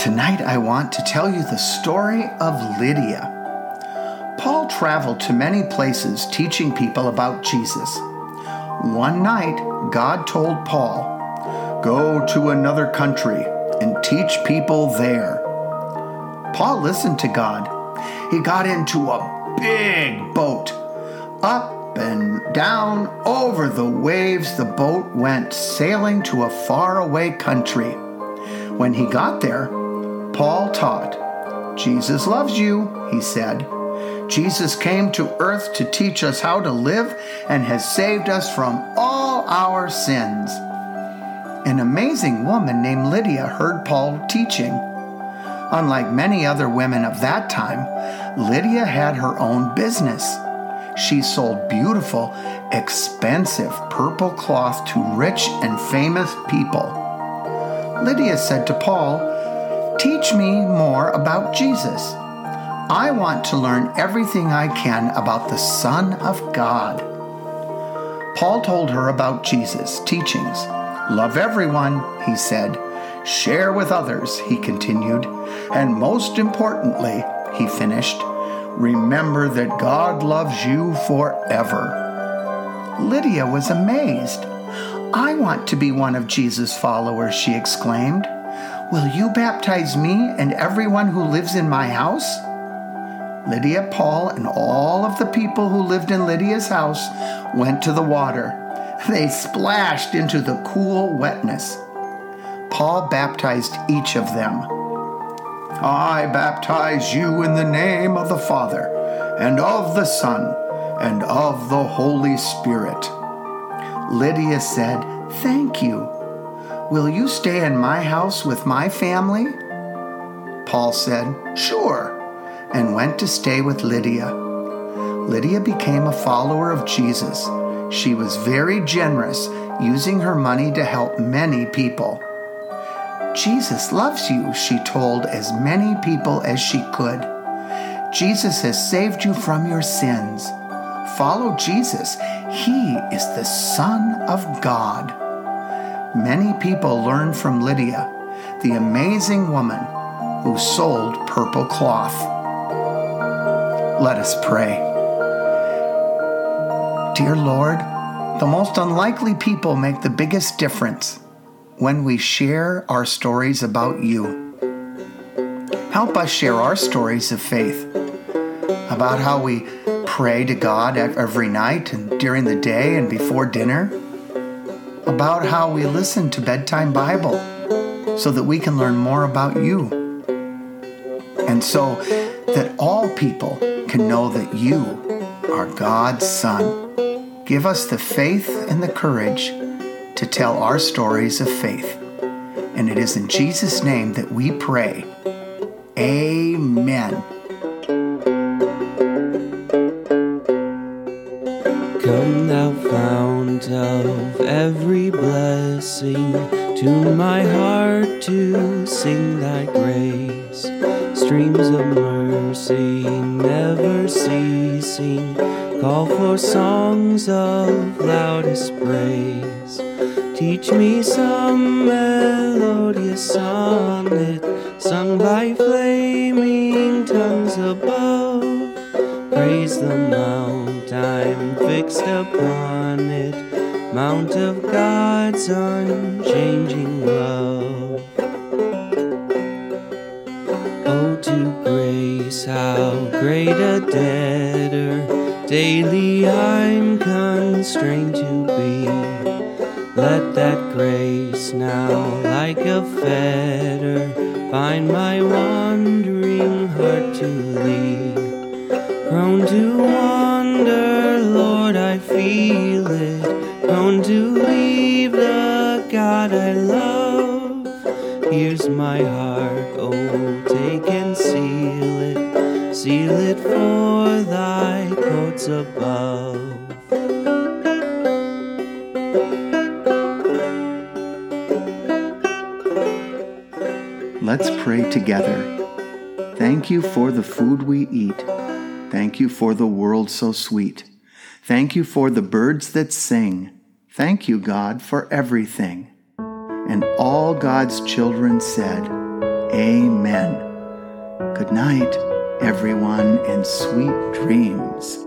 Tonight, I want to tell you the story of Lydia. Paul traveled to many places teaching people about Jesus. One night, God told Paul, Go to another country and teach people there. Paul listened to God. He got into a big boat. Up and down over the waves, the boat went sailing to a faraway country. When he got there, Paul taught, Jesus loves you, he said. Jesus came to earth to teach us how to live and has saved us from all our sins. An amazing woman named Lydia heard Paul teaching. Unlike many other women of that time, Lydia had her own business. She sold beautiful, expensive purple cloth to rich and famous people. Lydia said to Paul, Teach me more about Jesus. I want to learn everything I can about the Son of God. Paul told her about Jesus' teachings. Love everyone, he said. Share with others, he continued. And most importantly, he finished, remember that God loves you forever. Lydia was amazed. I want to be one of Jesus' followers, she exclaimed. Will you baptize me and everyone who lives in my house? Lydia, Paul, and all of the people who lived in Lydia's house went to the water. They splashed into the cool wetness. Paul baptized each of them. I baptize you in the name of the Father, and of the Son, and of the Holy Spirit. Lydia said, Thank you. Will you stay in my house with my family? Paul said, Sure and went to stay with Lydia. Lydia became a follower of Jesus. She was very generous, using her money to help many people. Jesus loves you, she told as many people as she could. Jesus has saved you from your sins. Follow Jesus. He is the Son of God. Many people learned from Lydia, the amazing woman who sold purple cloth. Let us pray. Dear Lord, the most unlikely people make the biggest difference when we share our stories about you. Help us share our stories of faith. about how we pray to God every night and during the day and before dinner, about how we listen to bedtime Bible so that we can learn more about you, and so that all people can know that you are God's Son. Give us the faith and the courage to tell our stories of faith. And it is in Jesus' name that we pray. Amen. Every blessing, to my heart to sing thy grace. Streams of mercy never ceasing, call for songs of loudest praise. Teach me some melodious sonnet sung by flaming tongues above. Praise the mount I'm fixed upon it, mount of God's unchanging love. Oh, to grace, how great a debtor daily I'm constrained to be. Let that grace now, like a fetter, find my wandering heart to lead. Prone to wander, Lord, I feel it. My heart, oh, take and seal it. Seal it for thy courts above. Let's pray together. Thank you for the food we eat. Thank you for the world so sweet. Thank you for the birds that sing. Thank you, God, for everything. And all God's children said, Amen. Good night, everyone, and sweet dreams.